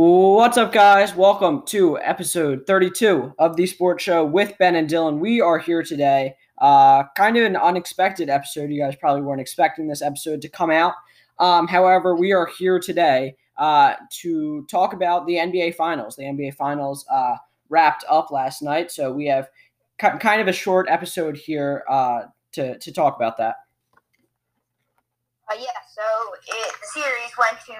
What's up, guys? Welcome to episode 32 of the Sports Show with Ben and Dylan. We are here today. Uh, kind of an unexpected episode. You guys probably weren't expecting this episode to come out. Um, however, we are here today uh, to talk about the NBA Finals. The NBA Finals uh, wrapped up last night, so we have kind of a short episode here uh, to to talk about that. Uh, yeah, so it, the series went to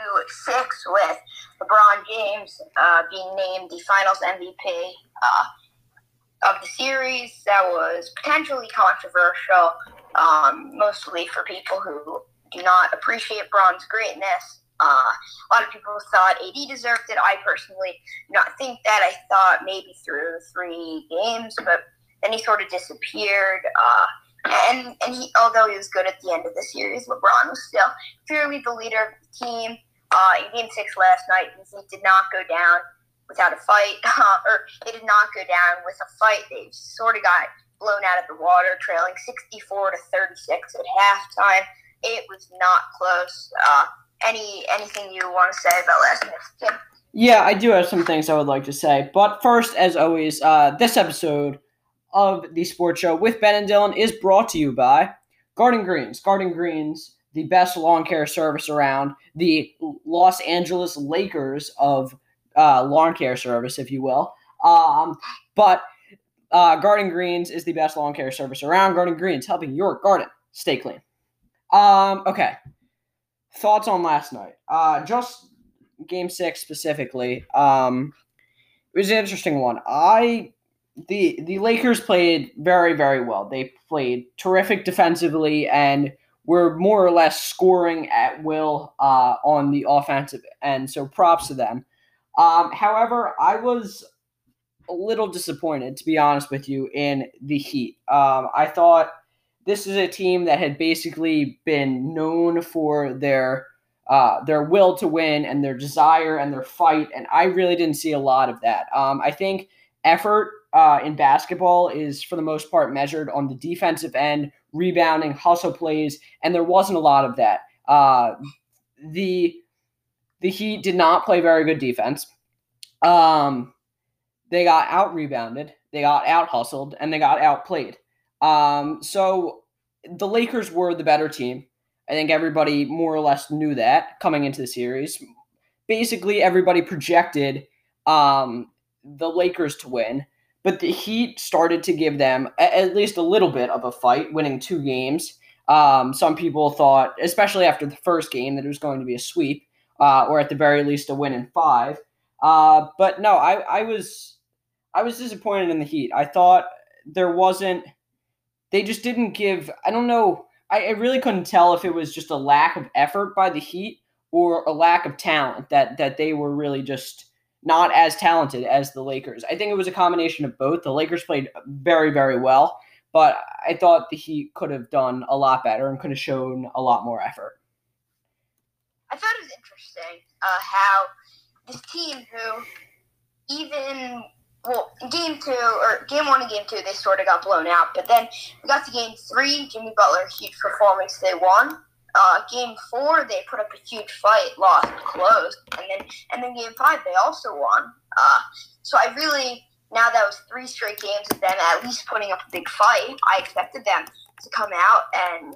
six with LeBron James uh, being named the Finals MVP uh, of the series. That was potentially controversial, um, mostly for people who do not appreciate Bron's greatness. Uh, a lot of people thought AD deserved it. I personally do not think that. I thought maybe through three games, but then he sort of disappeared. Uh, and and he, although he was good at the end of the series, LeBron was still clearly the leader of the team. Uh, in Game Six last night, he did not go down without a fight, uh, or they did not go down with a fight. They sort of got blown out of the water, trailing 64 to 36 at halftime. It was not close. Uh, any anything you want to say about last night's game? Yeah, I do have some things I would like to say, but first, as always, uh, this episode of the sports show with Ben and Dylan is brought to you by Garden Greens. Garden Greens, the best lawn care service around, the Los Angeles Lakers of uh, lawn care service, if you will. Um, but uh, Garden Greens is the best lawn care service around. Garden Greens helping your garden stay clean. Um, okay. Thoughts on last night? Uh, just game six specifically. Um, it was an interesting one. I the the Lakers played very very well. They played terrific defensively and were more or less scoring at will uh, on the offensive end. So props to them. Um, however, I was a little disappointed, to be honest with you, in the Heat. Um, I thought this is a team that had basically been known for their uh, their will to win and their desire and their fight, and I really didn't see a lot of that. Um, I think effort uh, in basketball is for the most part measured on the defensive end, rebounding, hustle plays, and there wasn't a lot of that. Uh, the the Heat did not play very good defense. Um, they got out rebounded, they got out hustled, and they got outplayed. Um, so the Lakers were the better team. I think everybody more or less knew that coming into the series. Basically, everybody projected um, the Lakers to win, but the Heat started to give them at least a little bit of a fight, winning two games. Um, some people thought, especially after the first game, that it was going to be a sweep, uh, or at the very least a win in five. Uh, but no, I, I was I was disappointed in the Heat. I thought there wasn't. They just didn't give. I don't know. I, I really couldn't tell if it was just a lack of effort by the Heat or a lack of talent that that they were really just not as talented as the Lakers. I think it was a combination of both. The Lakers played very, very well, but I thought the Heat could have done a lot better and could have shown a lot more effort. I thought it was interesting uh, how this team, who even well, game two or game one and game two, they sort of got blown out. But then we got to game three. Jimmy Butler, huge performance. They won uh, game four they put up a huge fight, lost close, and then and then game five they also won. Uh, so I really now that was three straight games of them at least putting up a big fight. I expected them to come out and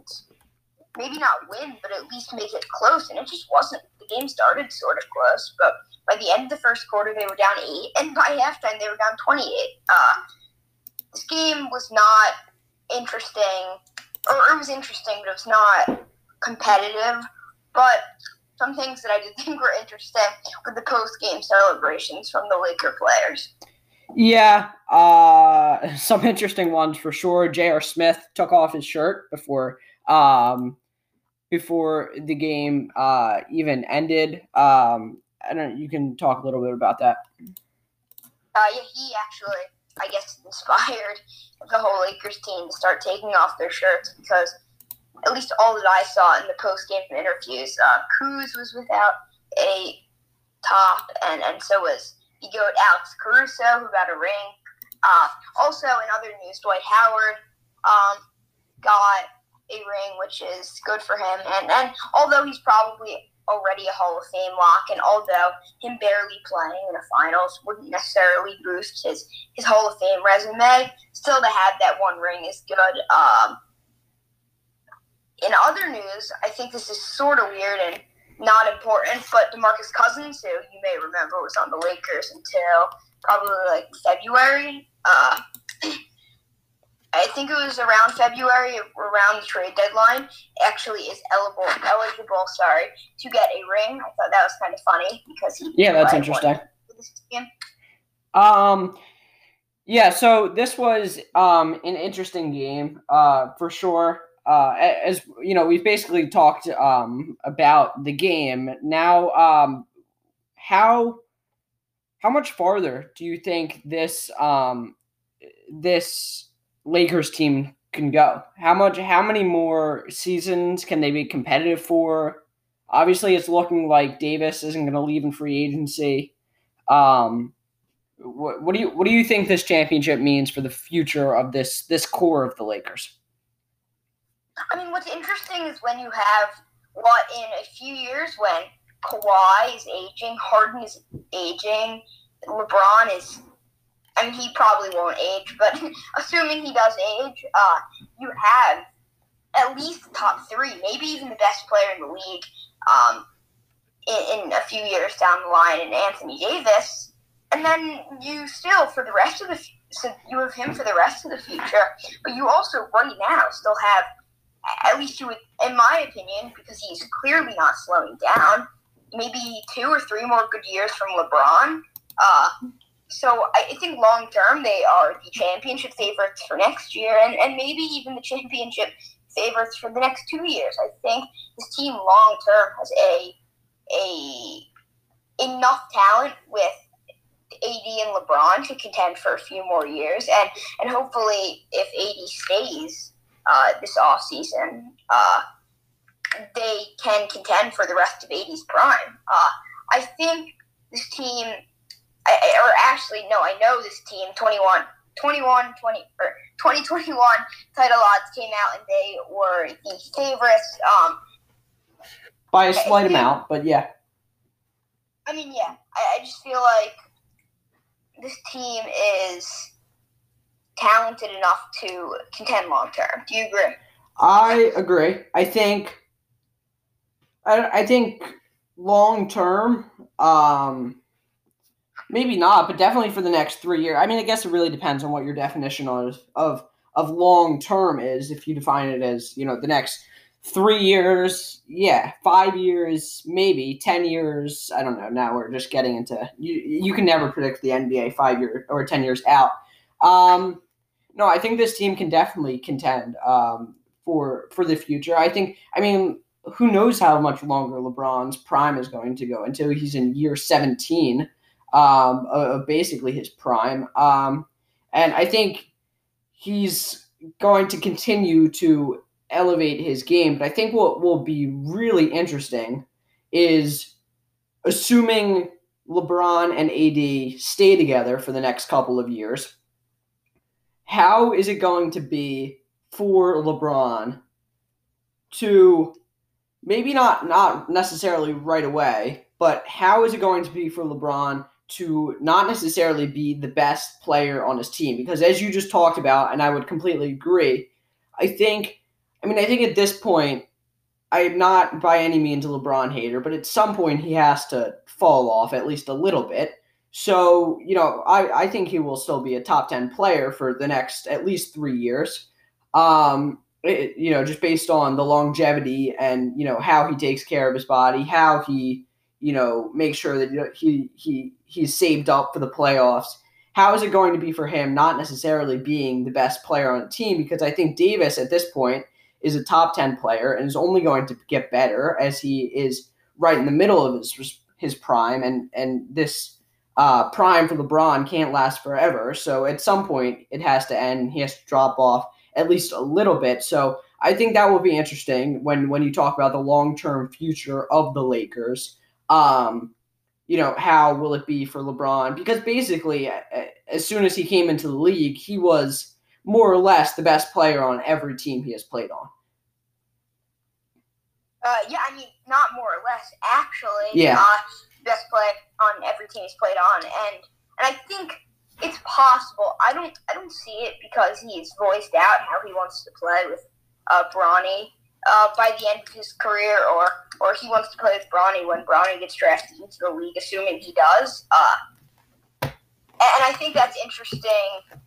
maybe not win, but at least make it close, and it just wasn't. The game started sort of close, but by the end of the first quarter they were down eight, and by halftime they were down twenty-eight. Uh, this game was not interesting, or it was interesting, but it was not competitive, but some things that I did think were interesting were the post game celebrations from the Laker players. Yeah, uh, some interesting ones for sure. J.R. Smith took off his shirt before um, before the game uh, even ended. Um, I don't. You can talk a little bit about that. Uh, yeah, he actually, I guess, inspired the whole Lakers team to start taking off their shirts because at least all that I saw in the post game interviews, uh, Kuz was without a top, and, and so was the goat Alex Caruso, who got a ring. Uh, also, in other news, Dwight Howard um, got a ring, which is good for him. And, and although he's probably already a Hall of Fame lock, and although him barely playing in the finals wouldn't necessarily boost his, his Hall of Fame resume, still to have that one ring is good. Um, in other news, I think this is sort of weird and not important, but DeMarcus Cousins, who you may remember was on the Lakers until probably like February. Uh, I think it was around February, around the trade deadline, actually is eligible, eligible, sorry, to get a ring. I thought that was kind of funny because he yeah, that's interesting. Um, yeah, so this was um an interesting game, uh, for sure. Uh, as you know, we've basically talked um about the game. Now, um, how how much farther do you think this um this Lakers team can go? How much? How many more seasons can they be competitive for? Obviously, it's looking like Davis isn't going to leave in free agency. Um, what, what do you what do you think this championship means for the future of this this core of the Lakers? I mean, what's interesting is when you have what in a few years when Kawhi is aging, Harden is aging, LeBron is I mean, he probably won't age, but assuming he does age, uh, you have at least top three, maybe even the best player in the league um, in, in, a few years down the line, in Anthony Davis. And then you still, for the rest of the, so you have him for the rest of the future, but you also right now still have, at least you would, in my opinion, because he's clearly not slowing down, maybe two or three more good years from LeBron. Uh, so I think long term they are the championship favorites for next year, and, and maybe even the championship favorites for the next two years. I think this team long term has a a enough talent with AD and LeBron to contend for a few more years, and and hopefully if AD stays uh, this off season, uh, they can contend for the rest of AD's prime. Uh, I think this team I, or actually, no, I know this team 21, 21, 20, or 2021 title odds came out and they were the favorites. Um, by a slight amount, but yeah. I mean, yeah, I, I just feel like this team is talented enough to contend long term. Do you agree? I agree. I think. I, I think long term, um, Maybe not, but definitely for the next three years. I mean, I guess it really depends on what your definition of of of long term is. If you define it as you know the next three years, yeah, five years, maybe ten years. I don't know. Now we're just getting into you. You can never predict the NBA five year or ten years out. Um, no, I think this team can definitely contend um, for for the future. I think. I mean, who knows how much longer LeBron's prime is going to go until he's in year seventeen um, of basically his prime. Um, and I think he's going to continue to elevate his game. But I think what will be really interesting is assuming LeBron and AD stay together for the next couple of years. How is it going to be for LeBron to maybe not not necessarily right away, but how is it going to be for LeBron to not necessarily be the best player on his team? Because as you just talked about and I would completely agree I think I mean I think at this point I'm not by any means a LeBron hater but at some point he has to fall off at least a little bit so you know I, I think he will still be a top 10 player for the next at least three years um it, you know just based on the longevity and you know how he takes care of his body how he you know, makes sure that you know, he he he's saved up for the playoffs. How is it going to be for him not necessarily being the best player on the team? Because I think Davis at this point is a top 10 player and is only going to get better as he is right in the middle of his his prime and and this uh, prime for LeBron can't last forever. So at some point it has to end. He has to drop off at least a little bit. So I think that will be interesting when when you talk about the long term future of the Lakers. Um, you know, how will it be for LeBron? Because basically, as soon as he came into the league, he was more or less the best player on every team he has played on. Uh, yeah, I mean, not more or less. Actually, Yeah. uh, best play on every team he's played on, and and I think it's possible. I don't I don't see it because he's voiced out how he wants to play with uh, Bronny uh, by the end of his career, or or he wants to play with Bronny when Bronny gets drafted into the league, assuming he does. Uh, and I think that's interesting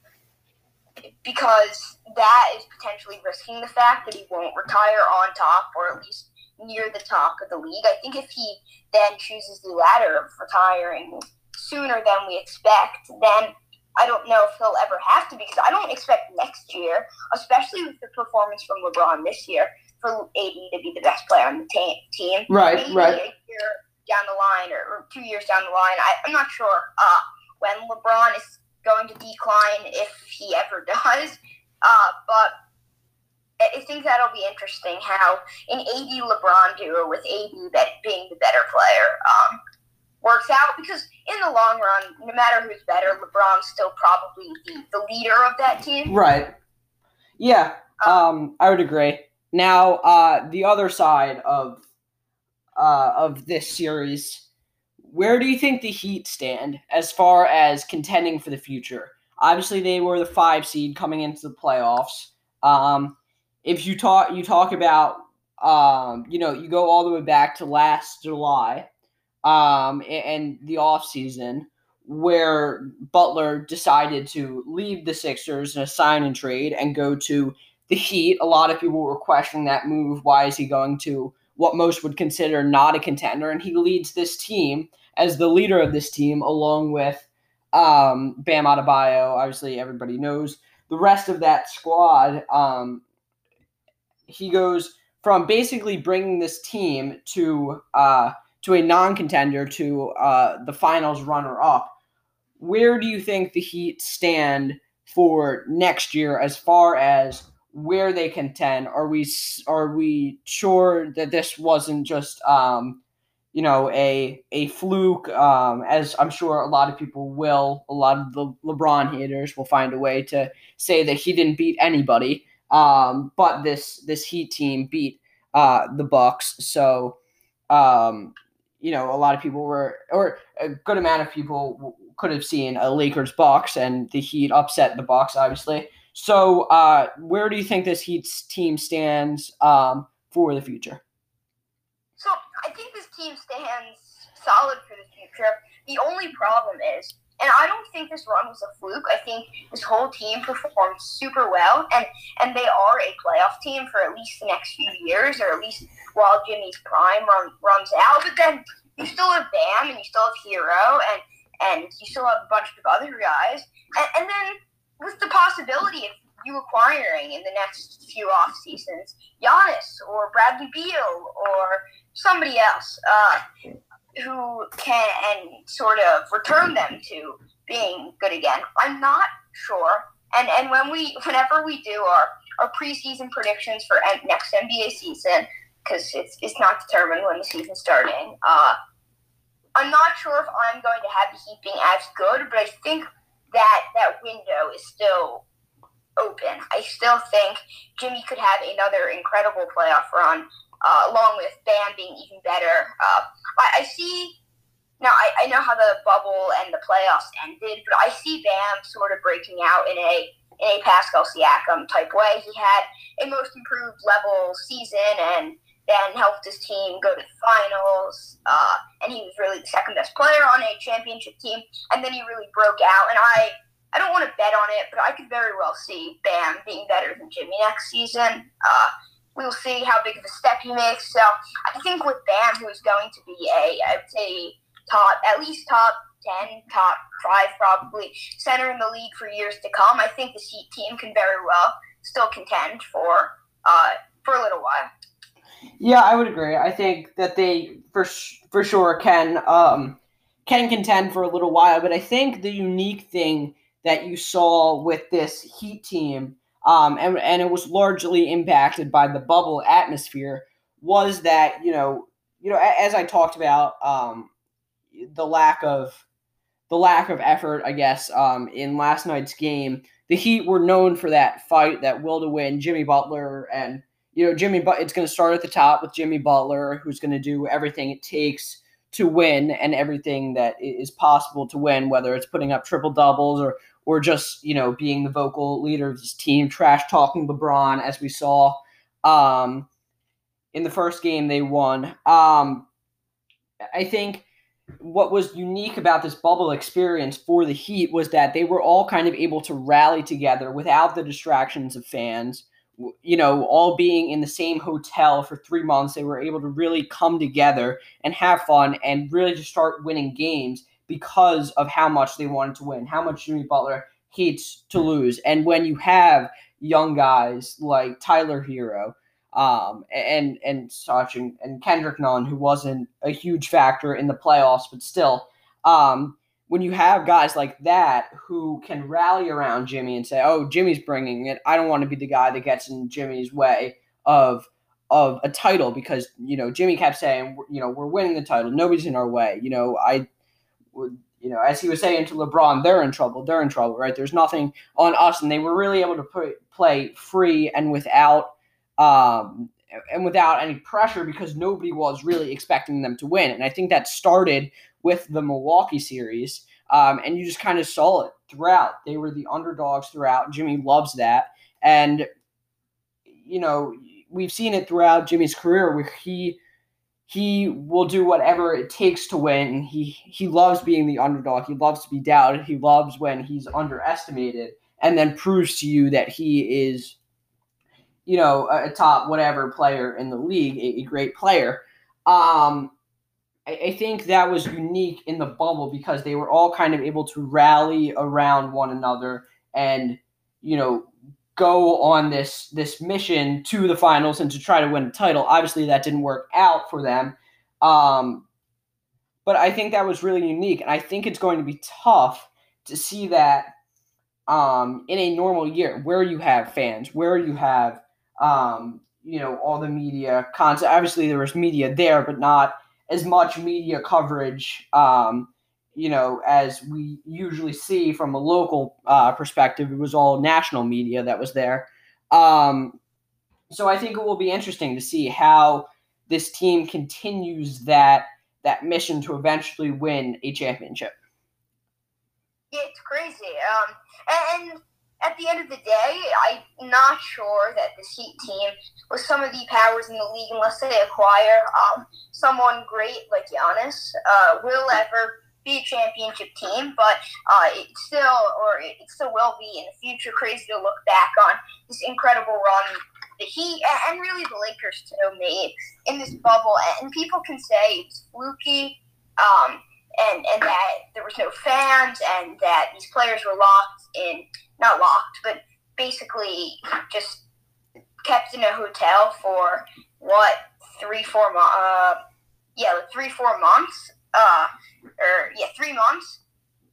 because that is potentially risking the fact that he won't retire on top or at least near the top of the league. I think if he then chooses the latter of retiring sooner than we expect, then I don't know if he'll ever have to because I don't expect next year, especially with the performance from LeBron this year, for AD to be the best player on the ta- team. Right, Maybe right. a year down the line or, or two years down the line. I, I'm not sure uh, when LeBron is going to decline if he ever does. Uh, but I think that'll be interesting how an AD LeBron duo with AD bet being the better player um, works out because in the long run, no matter who's better, LeBron's still probably the, the leader of that team. Right. Yeah, um, I would agree. Now, uh, the other side of uh, of this series, where do you think the Heat stand as far as contending for the future? Obviously, they were the five seed coming into the playoffs. Um, if you talk, you talk about, um, you know, you go all the way back to last July, um, a- and the off season where Butler decided to leave the Sixers in a sign and trade and go to the Heat. A lot of people were questioning that move. Why is he going to what most would consider not a contender? And he leads this team as the leader of this team, along with um, Bam Adebayo. Obviously, everybody knows the rest of that squad. Um, he goes from basically bringing this team to uh, to a non-contender to uh, the finals runner-up. Where do you think the Heat stand for next year as far as where they contend? Are we are we sure that this wasn't just um, you know a a fluke? Um, as I'm sure a lot of people will, a lot of the LeBron haters will find a way to say that he didn't beat anybody. Um, but this this Heat team beat uh, the Bucks, so um, you know a lot of people were, or a good amount of people could have seen a Lakers Bucks, and the Heat upset the Bucks, obviously. So, uh, where do you think this Heat team stands um, for the future? So I think this team stands solid for the future. The only problem is, and I don't think this run was a fluke. I think this whole team performed super well, and and they are a playoff team for at least the next few years, or at least while Jimmy's prime run, runs out. But then you still have Bam, and you still have Herro, and and you still have a bunch of other guys, and, and then with the possibility of you acquiring in the next few off seasons, Giannis or Bradley Beal or somebody else uh, who can and sort of return them to being good again. I'm not sure. And and when we whenever we do our our preseason predictions for next NBA season, because it's it's not determined when the season's starting. Uh, I'm not sure if I'm going to have the Heat being as good, but I think that that window is still open. I still think Jimmy could have another incredible playoff run, uh, along with Bam being even better. Uh, I, I see. Now I, I know how the bubble and the playoffs ended, but I see Bam sort of breaking out in a in a Pascal Siakam type way. He had a most improved level season and then helped his team go to the finals. Uh, and he was really the second best player on a championship team. And then he really broke out. And I I don't want to bet on it, but I could very well see Bam being better than Jimmy next season. Uh, we'll see how big of a step he makes. So I think with Bam, who is going to be a, I would say, top, at least top 10, top five probably, center in the league for years to come, I think the Heat team can very well still contend for uh, for a little while. Yeah, I would agree. I think that they for sh- for sure can um, can contend for a little while, but I think the unique thing that you saw with this Heat team, um, and and it was largely impacted by the bubble atmosphere, was that you know you know as I talked about um, the lack of the lack of effort, I guess, um, in last night's game. The Heat were known for that fight, that will to win. Jimmy Butler and you know, Jimmy, but it's going to start at the top with Jimmy Butler, who's going to do everything it takes to win and everything that is possible to win, whether it's putting up triple doubles or or just you know being the vocal leader of his team, trash talking LeBron, as we saw um, in the first game they won. Um, I think what was unique about this bubble experience for the Heat was that they were all kind of able to rally together without the distractions of fans. You know, all being in the same hotel for three months, they were able to really come together and have fun and really just start winning games because of how much they wanted to win, how much Jimmy Butler hates to lose. And when you have young guys like Tyler Herro um, and and such, and, and Kendrick Nunn, who wasn't a huge factor in the playoffs, but still, um, when you have guys like that who can rally around Jimmy and say, "Oh, Jimmy's bringing it. I don't want to be the guy that gets in Jimmy's way of of a title," because you know Jimmy kept saying, "You know, we're winning the title. Nobody's in our way." You know, I would. You know, as he was saying to LeBron, they're in trouble. They're in trouble, right? There's nothing on us, and they were really able to put, play free and without um, and without any pressure because nobody was really expecting them to win. And I think that started with the Milwaukee series. Um, and you just kind of saw it throughout. They were the underdogs throughout. Jimmy loves that. And, you know, we've seen it throughout Jimmy's career where he he will do whatever it takes to win. He he loves being the underdog. He loves to be doubted. He loves when he's underestimated and then proves to you that he is you know, a, top whatever player in the league, a, a great player. Um, I, I, think that was unique in the bubble because they were all kind of able to rally around one another and, you know, go on this this mission to the finals and to try to win a title. Obviously, that didn't work out for them. Um, but I think that was really unique, and I think it's going to be tough to see that um, in a normal year where you have fans, where you have um, you know, all the media content. Obviously, there was media there, but not as much media coverage, um, you know, as we usually see from a local uh, perspective. It was all national media that was there. Um, so I think it will be interesting to see how this team continues that that mission to eventually win a championship. Yeah, it's crazy. Um, and at the end of the day, I'm not sure that this Heat team, with some of the powers in the league, unless they acquire um, someone great like Giannis, uh, will ever be a championship team. But uh, it still, or it still will be in the future, crazy to look back on this incredible run the Heat and really the Lakers too made in this bubble. And people can say it's fluky. Um, and, and that there was no fans and that these players were locked in not locked, but basically just kept in a hotel for what three four uh yeah like three four months uh or yeah three months.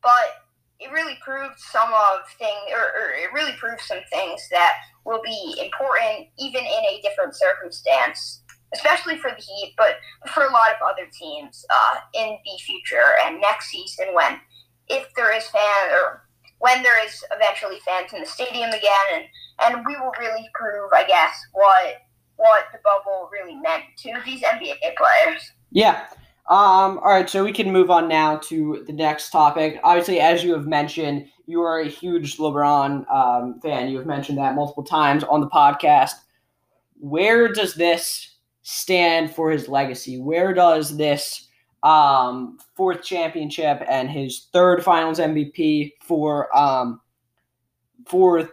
But it really proved some of thing or, or it really proved some things that will be important even in a different circumstance especially for the heat but for a lot of other teams uh in the future and next season when if there is fan or when there is eventually fans in the stadium again, and, and we will really prove, I guess, what what the bubble really meant to these NBA players. Yeah. Um, all right, so we can move on now to the next topic. Obviously, as you have mentioned, you are a huge LeBron um, fan. You have mentioned that multiple times on the podcast. Where does this stand for his legacy? Where does this um, fourth championship and his third Finals MVP for um, for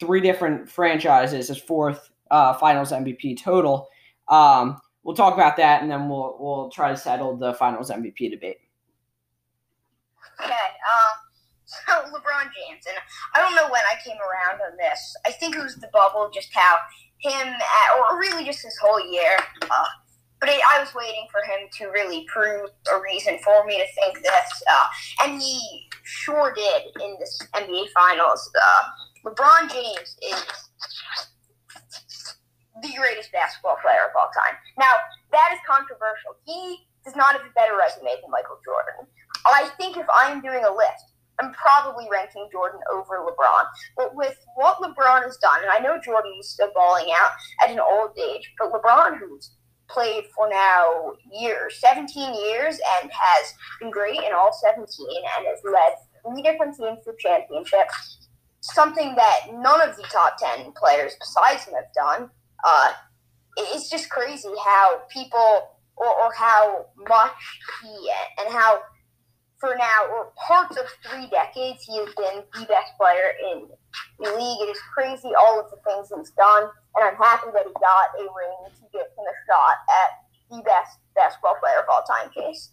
three different franchises. His fourth uh, Finals MVP total. Um, we'll talk about that, and then we'll we'll try to settle the Finals MVP debate. Okay. Um, so LeBron James, and I don't know when I came around on this. I think it was the bubble, just how him, at, or really just his whole year. Uh, but it, I was waiting for him to really prove a reason for me to think this, uh, and he sure did in this NBA Finals. Uh, LeBron James is the greatest basketball player of all time. Now that is controversial. He does not have a better resume than Michael Jordan. I think if I am doing a list I'm probably ranking Jordan over LeBron. But with what LeBron has done, and I know Jordan is still balling out at an old age, but LeBron, who's played for now years, 17 years, and has been great in all 17 and has led three different teams to championships, something that none of the top 10 players besides him have done. Uh, it's just crazy how people, or, or how much he, and how for now, or parts of three decades, he has been the best player in the league. It is crazy all of the things he's done, and I'm happy that he got a ring to get him a shot at the best basketball player of all time case.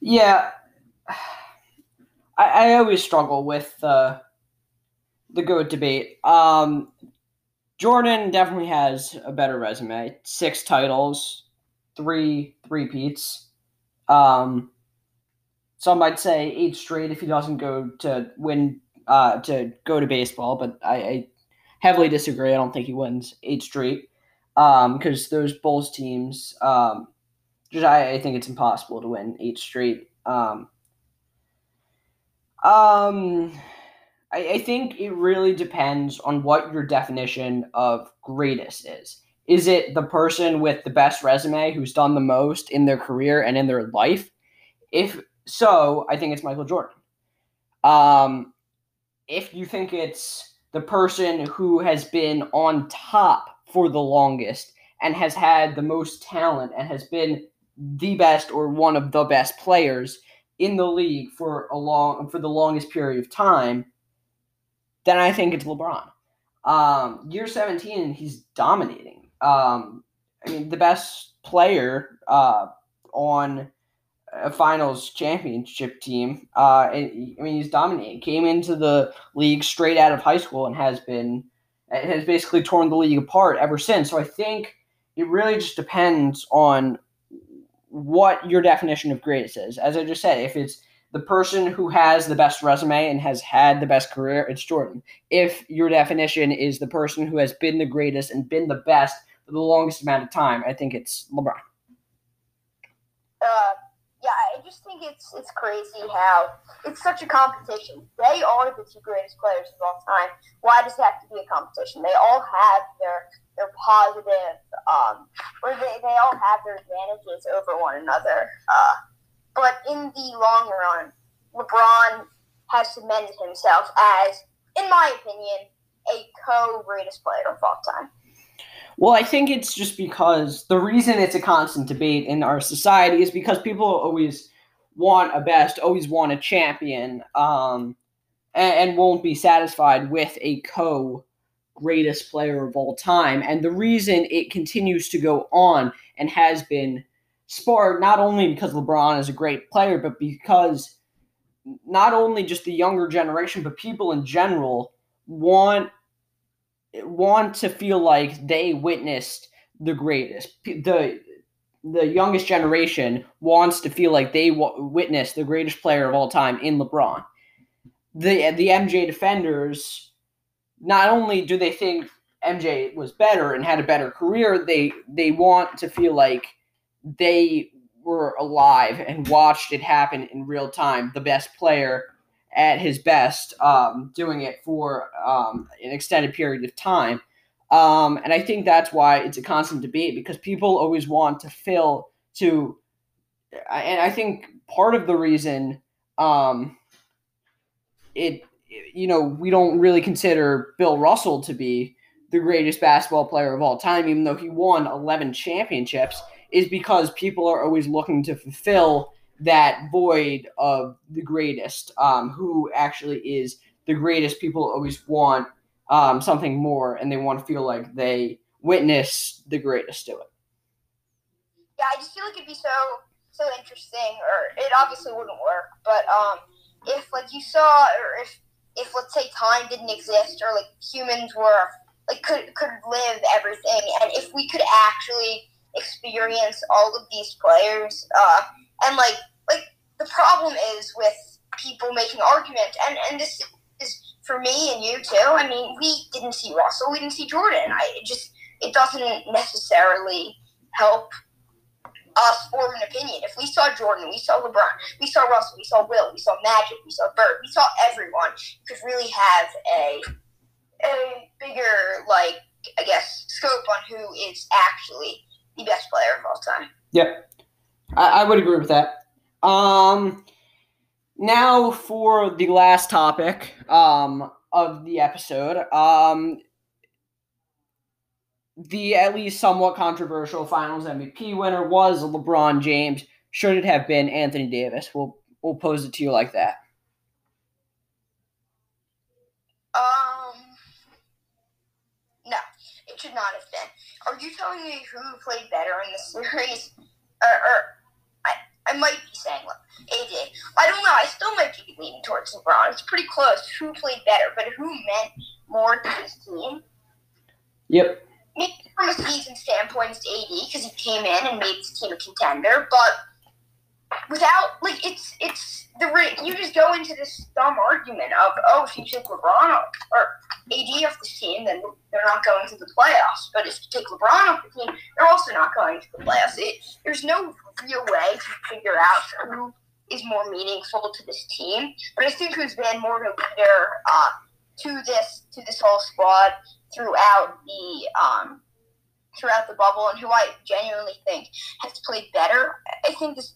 Yeah, I, I always struggle with uh, the GOAT debate. Um, Jordan definitely has a better resume. Six titles, three three peats. Um, some might say eight straight if he doesn't go to win uh, to go to baseball, but I, I, heavily disagree. I don't think he wins eight straight because um, those Bulls teams, um, just I, I, think it's impossible to win eight straight. Um, um, I, I think it really depends on what your definition of greatest is. Is it the person with the best resume who's done the most in their career and in their life? If so, I think it's Michael Jordan. Um, if you think it's the person who has been on top for the longest and has had the most talent and has been the best or one of the best players in the league for a long for the longest period of time, then I think it's LeBron. Um, year 17, he's dominating. Um, I mean, the best player uh, on a finals championship team. Uh, and, I mean, he's dominating. Came into the league straight out of high school and has been has basically torn the league apart ever since. So I think it really just depends on what your definition of greatest is. As I just said, if it's the person who has the best resume and has had the best career, it's Jordan. If your definition is the person who has been the greatest and been the best for the longest amount of time, I think it's LeBron. Uh, I just think it's it's crazy how it's such a competition. They are the two greatest players of all time. Why does it have to be a competition? They all have their their positive, um, or they, they all have their advantages over one another. Uh, but in the long run, LeBron has cemented himself as, in my opinion, a co greatest player of all time. Well, I think it's just because the reason it's a constant debate in our society is because people always want a best, always want a champion, um, and, and won't be satisfied with a co greatest player of all time. And the reason it continues to go on and has been sparred not only because LeBron is a great player, but because not only just the younger generation, but people in general want want to feel like they witnessed the greatest. The the youngest generation wants to feel like they w- witnessed the greatest player of all time in LeBron. The the MJ defenders not only do they think MJ was better and had a better career, they they want to feel like they were alive and watched it happen in real time. The best player at his best, um, doing it for um, an extended period of time. Um, and I think that's why it's a constant debate because people always want to fill to, and I think part of the reason um, it, you know, we don't really consider Bill Russell to be the greatest basketball player of all time, even though he won 11 championships, is because people are always looking to fulfill that void of the greatest, um, who actually is the greatest. People always want um, something more, and they want to feel like they witness the greatest do it. Yeah, I just feel like it'd be so so interesting, or it obviously wouldn't work, but um, if like you saw, or if if let's say time didn't exist, or like humans were like could could live everything, and if we could actually experience all of these players, uh, and like like the problem is with people making arguments, and and this is for me and you too. I mean, we didn't see Russell, we didn't see Jordan. I it just it doesn't necessarily help us form an opinion. If we saw Jordan, we saw LeBron, we saw Russell, we saw Will, we saw Magic, we saw Bird, we saw everyone could really have a a bigger like I guess scope on who is actually the best player of all time. Yep, I, I would agree with that. Um, now for the last topic um of the episode. Um, the at least somewhat controversial Finals MVP winner was LeBron James. Should it have been Anthony Davis? We'll we'll pose it to you like that. Um, no, it should not have been. Are you telling me who played better in the series? Or, or I, might be saying AD. I don't know. I still might be leaning towards LeBron. It's pretty close. Who played better, but who meant more to his team? Yep maybe from a season standpoint, it's AD because he came in and made his team a contender. But without like it's it's the you just go into this dumb argument of oh if you take LeBron or AD off the team, then they're not going to the playoffs. But if you take LeBron off the team, they're also not going to the playoffs. It, there's no real way to figure out who is more meaningful to this team. But I think who's been more of a leader uh, to this to this whole squad throughout the um, throughout the bubble, and who I genuinely think has played better. I think this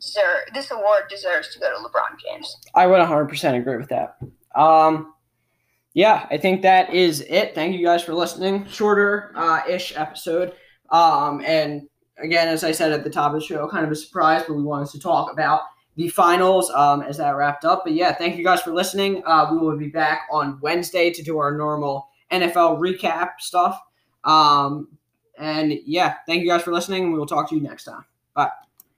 deserve, this award deserves to go to LeBron James. I would 100% agree with that. Um, yeah, I think that is it. Thank you guys for listening. Shorter uh, ish episode. Um, and again, as I said at the top of the show, kind of a surprise, but we wanted to talk about the finals um, as that wrapped up. But yeah, thank you guys for listening. Uh, we will be back on Wednesday to do our normal NFL recap stuff. Um, and yeah, thank you guys for listening. We will talk to you next time. Bye.